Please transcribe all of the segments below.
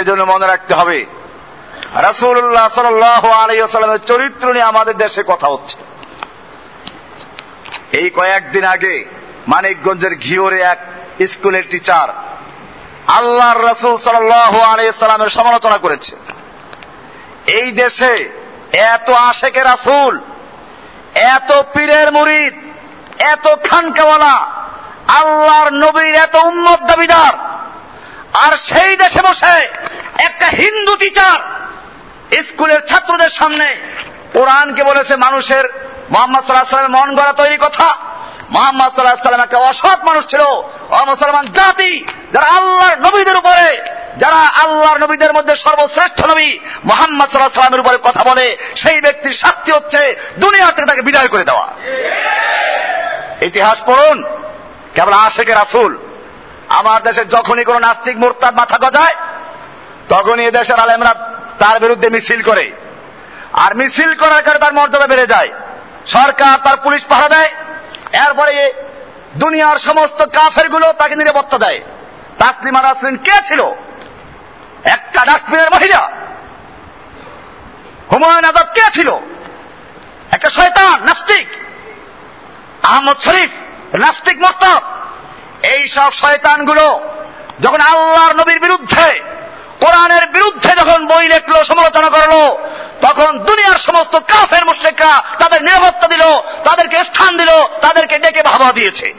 এজন্য মনে রাখতে হবে। রাসূলুল্লাহ সাল্লাল্লাহু আলাইহি ওয়াসাল্লামের চরিত্র নিয়ে আমাদের দেশে কথা হচ্ছে। এই কয়েকদিন আগে মানিকগঞ্জের ঘিওরে এক স্কুলের টিচার আল্লাহর রসুল সাল্লাল্লাহু আলাইহি সাল্লামের সমালোচনা করেছে। এই দেশে এত আশেকে রাসূল, এত পীরের মুরিদ, এত খানকাওয়ালা, আল্লাহর নবীর এত উম্মত দাবিদার আর সেই দেশে বসে একটা হিন্দু টিচার স্কুলের ছাত্রদের সামনে কোরআনকে বলেছে মানুষের, মোহাম্মদ সাল্লাহ সাল্লামের মন গড়া তৈরি কথা। মোহাম্মদ সাল্লাহ সাল্লাম একটা অসৎ মানুষ ছিল অমুসলমান জাতি, যারা আল্লাহর নবীদের উপরে, যারা আল্লাহর নবীদের মধ্যে সর্বশ্রেষ্ঠ নবী মোহাম্মদ সাল্লাহ সাল্লামের উপরে কথা বলে, সেই ব্যক্তির শাস্তি হচ্ছে দুনিয়া থেকে তাকে বিদায় করে দেওয়া। ইতিহাস পড়ুন, কেবল আশেকে রাসুল। আমার দেশে যখনই কোন নাস্তিক মোরতাদ মাথা গজায়, তখনই এ দেশের আলেমরা তার বিরুদ্ধে মিছিল করে। আর মিছিল করার কারণে তার মর্যাদা বেড়ে যায়। সরকার তার পুলিশ পাহারা দেয়, এরপরে দুনিয়ার সমস্ত কাফেরগুলো তাকে নিরাপত্তা দেয়। তাসলিমা নাসরিন কে ছিল? একটা ডাস্টবিনের মহিলা। হুমায়ুন আজাদ কে ছিল? একটা শয়তান, নাস্তিক। আহমদ শরীফ, নাস্তিক মোস্তাব এই সব শয়তানগুলো যখন আল্লাহর নবীর বিরুদ্ধে, কোরআনের বিরুদ্ধে যখন বই লেখলো, সমালোচনা করল, তখন দুনিয়ার সমস্ত কাফের মুশ্রিকরা তাদের নিরাপত্তা দিল, তাদেরকে স্থান দিল, তাদেরকে ডেকে ভাবা দিয়েছে।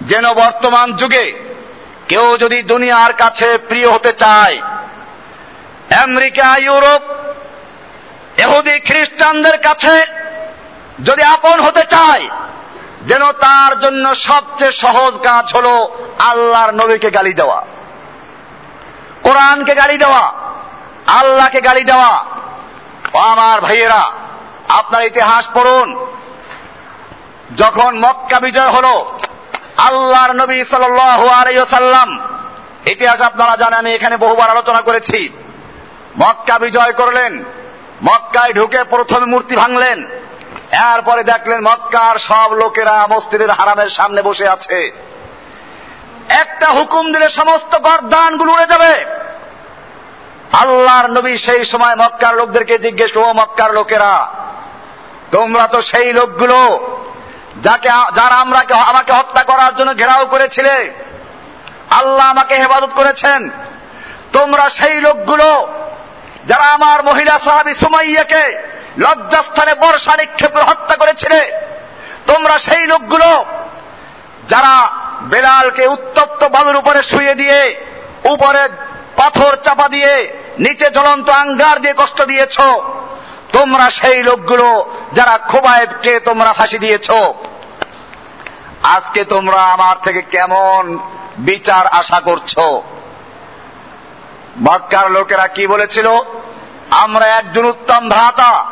যেন বর্তমান যুগে কেউ যদি দুনিয়ার কাছে প্রিয় হতে চায়, আমেরিকা, ইউরোপ এহুদি খ্রিস্টানদের কাছে যদি আপন হতে চায় যেন তার জন্য সবচেয়ে সহজ কাজ হল আল্লাহর নবীকে গালি দেওয়া। কোরআনকে গালি দেওয়া, আল্লাহকে গালি দেওয়া। ও আমার ভাইয়েরা, আপনার ইতিহাস পড়ুন। যখন মক্কা বিজয় হল, আল্লাহর নবী সাল্লাম ইতিহাস আপনারা জানেন, আমি এখানে বহুবার আলোচনা করেছি। মক্কা বিজয় করলেন, মক্কায় ঢুকে প্রথমে মূর্তি ভাঙলেন। এরপরে দেখলেন মক্কার সব লোকেরা মসজিদের হারামের সামনে বসে আছে। একটা হুকুম দিলে সমস্ত গরদানগুলো উড়ে যাবে। আল্লাহর নবী সেই সময় মক্কার লোকদেরকে জিজ্ঞেস করব মক্কার লোকেরা, তোমরা তো সেই লোকগুলো যাকে যারা আমরা আমাকে হত্যা করার জন্য ঘেরাও করেছিলে। আল্লাহ আমাকে হেফাজত করেছেন। তোমরা সেই লোকগুলো, যারা আমার মহিলা সাহাবি সুমাইয়াকে লজ্জাস্থানে বর্ষা নিক্ষেপ হত্যা করেছিলে। তোমরা সেই লোকগুলো যারা বেলালকে উত্তপ্ত বালুর উপরে শুয়ে দিয়ে, উপরে পাথর চাপা দিয়ে, নিচে জ্বলন্ত আঙ্গার দিয়ে কষ্ট দিয়েছ, তোমরা সেই লোকগুলো যারা খোবায়েবকে তোমরা ফাঁসি দিয়েছ। আজকে তোমরা আমার থেকে কেমন বিচার আশা করছ? মক্কার লোকেরা কি বলেছিল? আমরা একজন উত্তম ভ্রাতা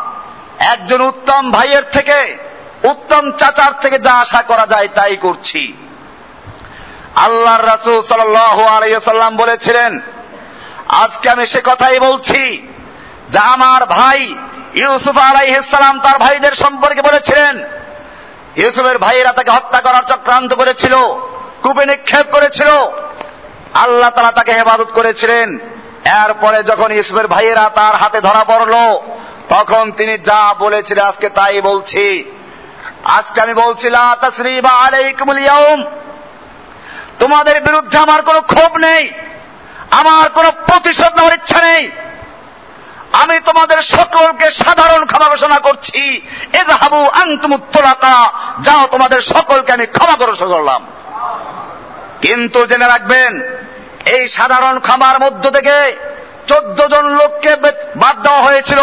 একজন উত্তম ভাইয়ের থেকে, উত্তম চাচার থেকে যা আশা করা যায় তাই করছি। আল্লাহর রাসুল সাল্লাম বলেছিলেন, আজকে আমি সে কথাই বলছি যে আমার ভাই ইউসুফ আলাইসালাম তার ভাইদের সম্পর্কে বলেছিলেন। ইউসুফের ভাইয়েরা তাকে হত্যা করার চক্রান্ত করেছিল, কূপে নিক্ষেপ করেছিল। আল্লাহ তারা তাকে হেফাজত করেছিলেন। এরপরে যখন ইউসুফের ভাইয়েরা তার হাতে ধরা পড়ল তখন তিনি যা বলেছিলেন আজকে তাই বলছি। আজকে আমি বলছিলাম ইয়াউম। তোমাদের বিরুদ্ধে আমার কোনো ক্ষোভ নেই। আমার কোনো প্রতিশোধ নেওয়ার ইচ্ছা নেই। আমি তোমাদের সকলকে সাধারণ ক্ষমা ঘোষণা করছি। এজাহাবু আন্তমুত্তরাকা যাও তোমাদের সকলকে আমি ক্ষমা ঘোষণা করলাম। কিন্তু জেনে রাখবেন, এই সাধারণ ক্ষমার মধ্য থেকে চোদ্দ জন লোককে বাদ দেওয়া হয়েছিল।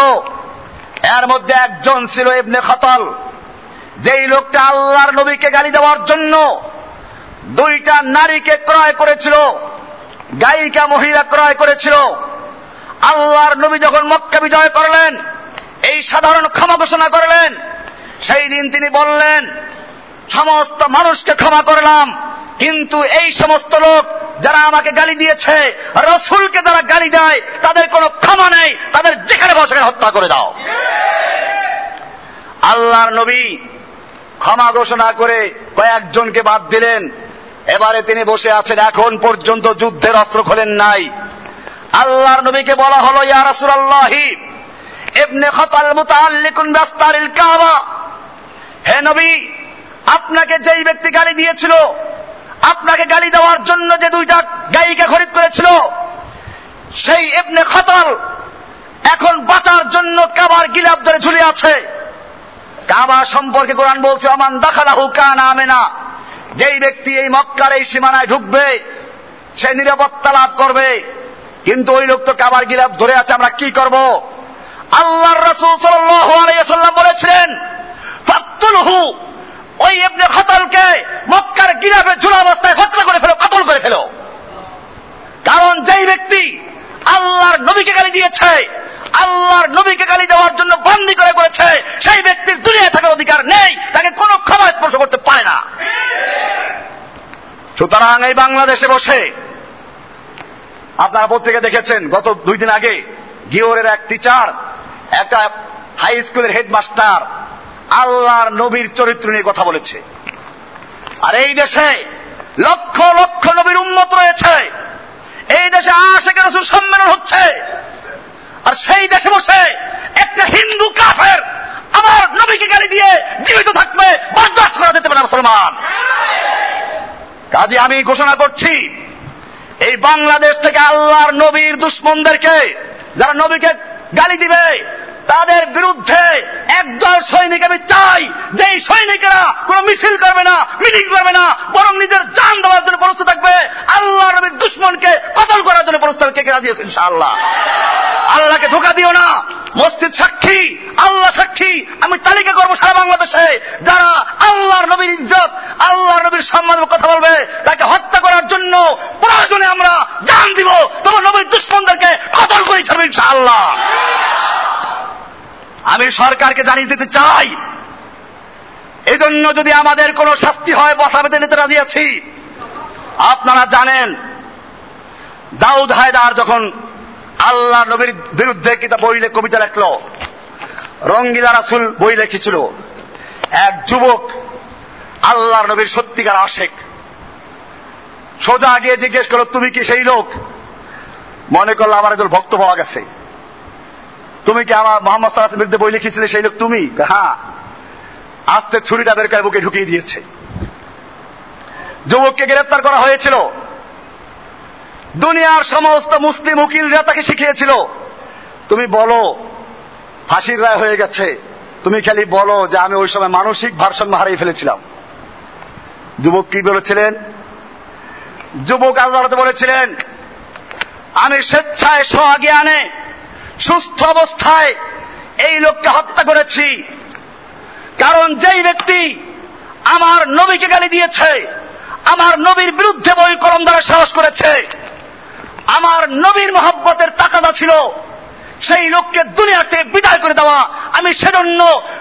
এর মধ্যে একজন ছিল ইবনে খতল। যেই লোকটা আল্লাহর নবীকে গালি দেওয়ার জন্য দুইটা নারীকে ক্রয় করেছিল, গায়িকা মহিলা ক্রয় করেছিল। আল্লাহর নবী যখন মক্কা বিজয় করলেন, এই সাধারণ ক্ষমা ঘোষণা করলেন, সেই দিন তিনি বললেন, সমস্ত মানুষকে ক্ষমা করলাম, কিন্তু এই সমস্ত লোক যারা আমাকে গালি দিয়েছে, রসুলকে যারা গালি দেয়, তাদের কোনো ক্ষমা নেই, তাদের যেখানে বসে হত্যা করে দাও। আল্লাহর নবী ক্ষমা ঘোষণা করে কয়েকজনকে বাদ দিলেন। এবারে তিনি বসে আছেন, এখন পর্যন্ত যুদ্ধের অস্ত্র খোলেন নাই। আল্লাহর নবীকে বলা হলো, ইয়া রাসূলুল্লাহি, ইবনে খতাল মুতাআল্লিকুন বিআস্তারিল কাবা। হে নবী, আপনাকে যেই ব্যক্তি গালি দিয়েছিল আপনাকে গালি দেওয়ার জন্য যে দুইটা গায়িকা খরিদ করেছিল, সেই ইবনে খতাল এখন বাঁচার জন্য কাবার গিলাপ ধরে ঝুলে আছে। কাবা সম্পর্কে কোরআন বলছে আমান দাখালাহু কানা আমেনা যেই ব্যক্তি এই মক্কার এই সীমানায় ঢুকবে, সে নিরাপত্তা লাভ করবে। কিন্তু ওই লোক তো কাবার গিলাপ ধরে আছে, আমরা কি করব? আল্লাহর রাসূল সাল্লাল্লাহু আলাইহি সাল্লাম বলেছিলেন ওই ইবনে খতলকে মক্কার গিলাফে ঝুলা অবস্থায় হত্যা করে ফেলো, কতল করে ফেলো। কারণ যেই ব্যক্তি আল্লাহর নবীকে গালি দিয়েছে, আল্লাহর নবীকে গালি দেওয়ার জন্য বন্দি করে করেছে, সেই ব্যক্তির দুনিয়ায় থাকার অধিকার নেই, তাকে কোনো ক্ষমা স্পর্শ করতে পারে না। সুতরাং এই বাংলাদেশে বসে আপনারা পত্রিকা দেখেছেন, গত দুই দিন আগে গিওরের এক টিচার একটা হাই স্কুলের হেডমাস্টার আল্লাহর নবীর চরিত্র নিয়ে কথা বলেছে। আর এই দেশে লক্ষ লক্ষ নবীর উন্মত রয়েছে। এই দেশে আশেকের রসুল সম্মেলন হচ্ছে। আর সেই দেশে বসে একটা হিন্দু কাফের আমার নবীকে গালি দিয়ে জীবিত থাকবে, বরদাস্ত করা যেতে পারে মুসলমান। কাজে আমি ঘোষণা করছি, এই বাংলাদেশ থেকে আল্লাহর নবীর দুশ্মনদেরকে, যারা নবীকে গালি দিবে তাদের বিরুদ্ধে একদল সৈনিক আমি চাই। যে সৈনিকেরা কোন মিছিল করবে না, মিটিং করবে না, বরং নিজের জান দেওয়ার জন্য প্রস্তুত থাকবে, আল্লাহ নবীর দুশ্মনকে কতল করার জন্য প্রস্তুত কে কেনা দিয়েছে ইনশাআল্লাহ? আল্লাহকে ধোকা দিও না। মসজিদ সাক্ষী, আল্লাহ সাক্ষী। আমি তালিকা করব সারা বাংলাদেশে। যারা আল্লাহর নবীর ইজ্জত, আল্লাহর নবীর সম্মানের কথা বলবে, তাকে হত্যা করার জন্য প্রয়োজনে আমরা জান দিব। তোমার নবীর দুশ্মনদেরকে কতল করে ইনশাআল্লাহ। আমি সরকারকে জানিয়ে দিতে চাই। এজন্য যদি আমাদের কোনো শাস্তি হয়, বসা বেঁধে নিতে রাজি আছি। আপনারা জানেন, দাউদ হায়দার যখন আল্লাহ নবীর বিরুদ্ধে কিতা বই কবিতা লেখল, রঙ্গিলা রাসুল বই লিখেছিল। এক যুবক আল্লাহর নবীর সত্যিকার আশেক। সোজা গিয়ে জিজ্ঞেস করো তুমি কি সেই লোক? মনে করল, আমার একজন ভক্ত পাওয়া গেছে। তুমি কি আমার মোহাম্মদ সাল্লাহ বিরুদ্ধে বই লিখেছিলে? সেই লোক তুমি? হ্যাঁ। আস্তে বের করে বুকে ঢুকিয়ে দিয়েছে। যুবককে গ্রেপ্তার করা হয়েছিল। দুনিয়ার সমস্ত মুসলিম উকিলরা তাকে শিখিয়েছিল। তুমি বলো, ফাঁসির রায় হয়ে গেছে। তুমি খালি বলো যে আমি ওই সময় মানসিক ভারসাম্য হারিয়ে ফেলেছিলাম। যুবক কি বলেছিলেন? যুবক আদালতে বলেছিলেন, আমি স্বেচ্ছায় স্বজ্ঞানে সুস্থ অবস্থায় এই লোককে হত্যা করেছি। কারণ যেই ব্যক্তি আমার নবীকে গালি দিয়েছে, আমার নবীর বিরুদ্ধে বই কলম দ্বারা সাহস করেছে, আমার নবীর মহব্বতের তাকাদা ছিল সেই লোককে দুনিয়া থেকে বিদায় করে দেওয়া। আমি সেজন্য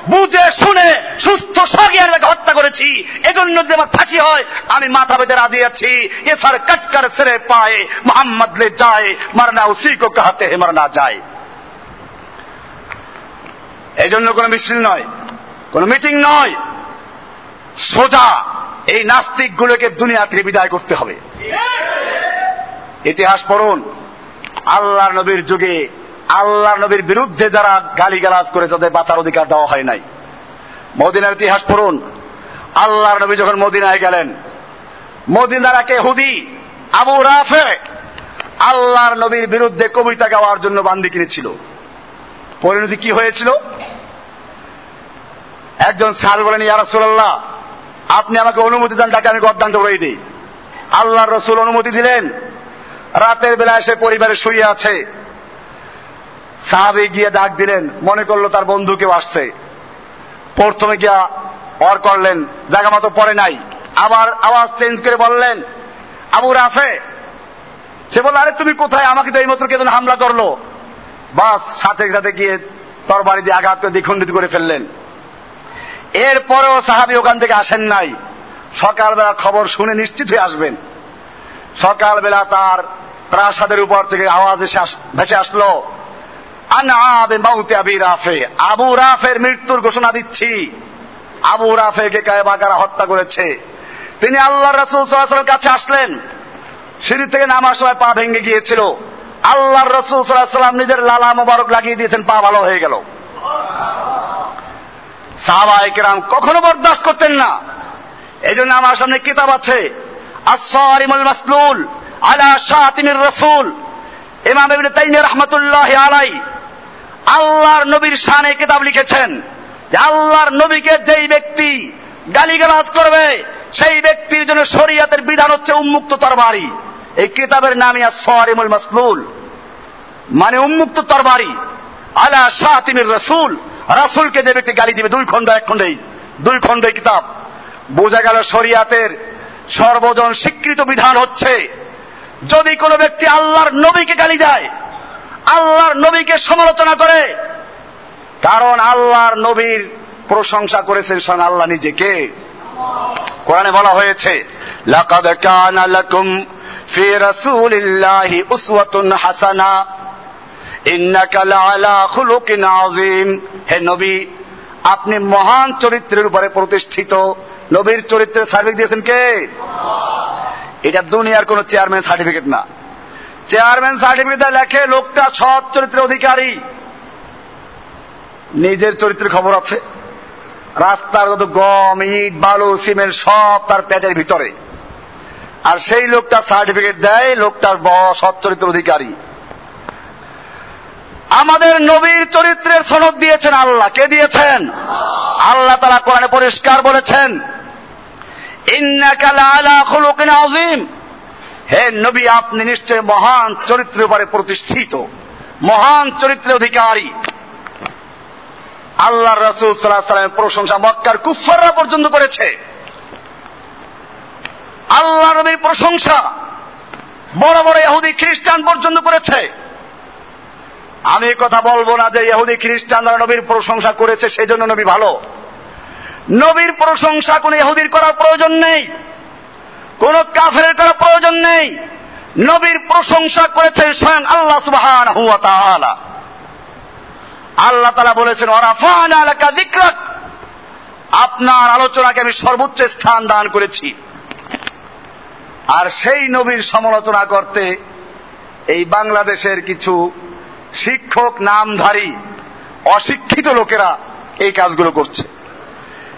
বুঝে শুনে সুস্থ সগিয়ার হত্যা করেছি। এজন্য যদি আমার ফাঁসি হয়, আমি মাথা বেঁধে রাজি আছি। এ সার কটকর সেরে পায়ে মোহাম্মদ লে যায়, মারনা উসি কো কাহাতে হে মারনা যায়। এই জন্য কোনো মিছিল নয়, কোন মিটিং নয়। সোজা এই নাস্তিক গুলোকে দুনিয়া থেকে বিদায় করতে হবে। ইতিহাস পড়ুন আল্লাহ নবীর যুগে আল্লাহ নবীর বিরুদ্ধে যারা গালিগালাজ করে তাদের বাঁচার অধিকার দেওয়া হয় নাই। মদিনার ইতিহাস পড়ুন, আল্লাহর নবী যখন মদিনায় গেলেন, মদিনার একে হুদি আবু রাফে, আল্লাহর নবীর বিরুদ্ধে কবিতা গাওয়ার জন্য বান্দি কিনেছিল। পরিণতি কি হয়েছিল? একজন সাল বলেন ইয়ারসুল্লাহ আপনি আমাকে অনুমতি দেন তাকে আমি গদ্দান্ত করে দিই। আল্লাহর রসুল অনুমতি দিলেন। রাতের বেলা এসে পরিবারে শুয়ে আছে। সাহাবে গিয়ে ডাক দিলেন, মনে করল তার বন্ধু কেউ আসছে। প্রথমে গিয়া অর করলেন, জায়গা মতো পরে নাই। আবার আওয়াজ চেঞ্জ করে বললেন, আবু রাফে। সে বলল, আরে তুমি কোথায়? আমাকে তো এই মাত্র কেতন হামলা করল। বাস, সাথে সাথে গিয়ে তরবারি দিয়ে আঘাত করে দ্বিখণ্ডিত করে ফেললেন। এরপরেও সাহাবি ওখান থেকে আসেন নাই। সকালবেলা খবর শুনে নিশ্চিত হয়ে আসবেন। সকালবেলা তার প্রাসাদের উপর থেকে আওয়াজ এসে ভেসে আসলো আবি রাফে, আবু রাফের মৃত্যুর ঘোষণা দিচ্ছি। আবু রাফে রাফেকে কায়বাকারা হত্যা করেছে। তিনি আল্লাহ রসুল সাল্লামের কাছে আসলেন। সিঁড়ি থেকে নামার সময় পা ভেঙে গিয়েছিল। আল্লাহর রসুল সাল্লাহ সাল্লাম নিজের লালা মোবারক লাগিয়ে দিয়েছেন, পা ভালো হয়ে গেল। সাহাবাহিকেরাম কখনো বরদাস্ত করতেন না। এই জন্য আমার সামনে কিতাব আছে আসরিমুল মাসলুল আলা শাতিমির রসুল। ইমাম তাইমিয়া রহমাতুল্লাহ আলাই আল্লাহর নবীর শানে কিতাব লিখেছেন যে আল্লাহর নবীকে যেই ব্যক্তি গালিগালাজ করবে, সেই ব্যক্তির জন্য শরিয়াতের বিধান হচ্ছে উন্মুক্ত তরবারি। এই কিতাবের নামই সরিমুল মাসলুল। মানে উন্মুক্ত তরবারি। আলা শাতিমির রসুল। রাসুলকে যে ব্যক্তি গালি দিবে, দুই খণ্ড, এক খণ্ডেই। দুই খণ্ড কিতাব। বোঝা গেল শরিয়াতের সর্বজন স্বীকৃত বিধান হচ্ছে, যদি কোনো ব্যক্তি আল্লাহর নবীকে গালি দেয়, আল্লাহর নবীকে সমালোচনা করে, কারণ আল্লাহর নবীর প্রশংসা করেছেন স্বয়ং আল্লাহ নিজেকে কোরআনে বলা হয়েছে, লাকাদ কানা লাকুম ফি রাসূলিল্লাহি উসওয়াতুন হাসানা। হে নবী, আপনি মহান চরিত্রের উপরে প্রতিষ্ঠিত। নবীর চরিত্রের সার্টিফিকেট দিয়েছেন কে? এটা দুনিয়ার কোন চেয়ারম্যান সার্টিফিকেট না। চেয়ারম্যান সার্টিফিকেট লেখে, লোকটা সৎ চরিত্রের অধিকারী। নিজের চরিত্রের খবর আছে। রাস্তার কত গম, ইট, বালু, সিমেন্ট সব তার পেটের ভিতরে। আর সেই লোকটা সার্টিফিকেট দেয়, লোকটার সৎ চরিত্রের অধিকারী। আমাদের নবীর চরিত্রের সনদ দিয়েছেন আল্লাহ। কে দিয়েছেন? আল্লাহ তারা কোরআনে পরিষ্কার বলেছেন আজিম হে নবী, আপনি নিশ্চয় মহান চরিত্রের উপরে প্রতিষ্ঠিত, মহান চরিত্রের অধিকারী। আল্লাহ রসুল সাল্লাহ সাল্লামের প্রশংসা মক্কার কুফাররা পর্যন্ত করেছে। আল্লাহ নবীর প্রশংসা বড় বড় ইহুদি খ্রিস্টান পর্যন্ত করেছে। আমি কথা বলব না যে ইহুদি, খ্রিস্টানরা নবীর প্রশংসা করেছে সেই জন্য নবী ভালো। নবীর প্রশংসা কোন ইহুদির করার প্রয়োজন নেই। কোন কাফের করার প্রয়োজন নেই। নবীর প্রশংসা করেছেন স্বয়ং আল্লাহ সুবহান আল্লাহ তালা বলেছেন ওরাফান আলাকা দিক্রাক আপনার আলোচনাকে আমি সর্বোচ্চ স্থান দান করেছি। আর সেই নবীর সমালোচনা করতে এই বাংলাদেশের কিছু শিক্ষক নামধারী অশিক্ষিত লোকেরা এই কাজগুলো করছে।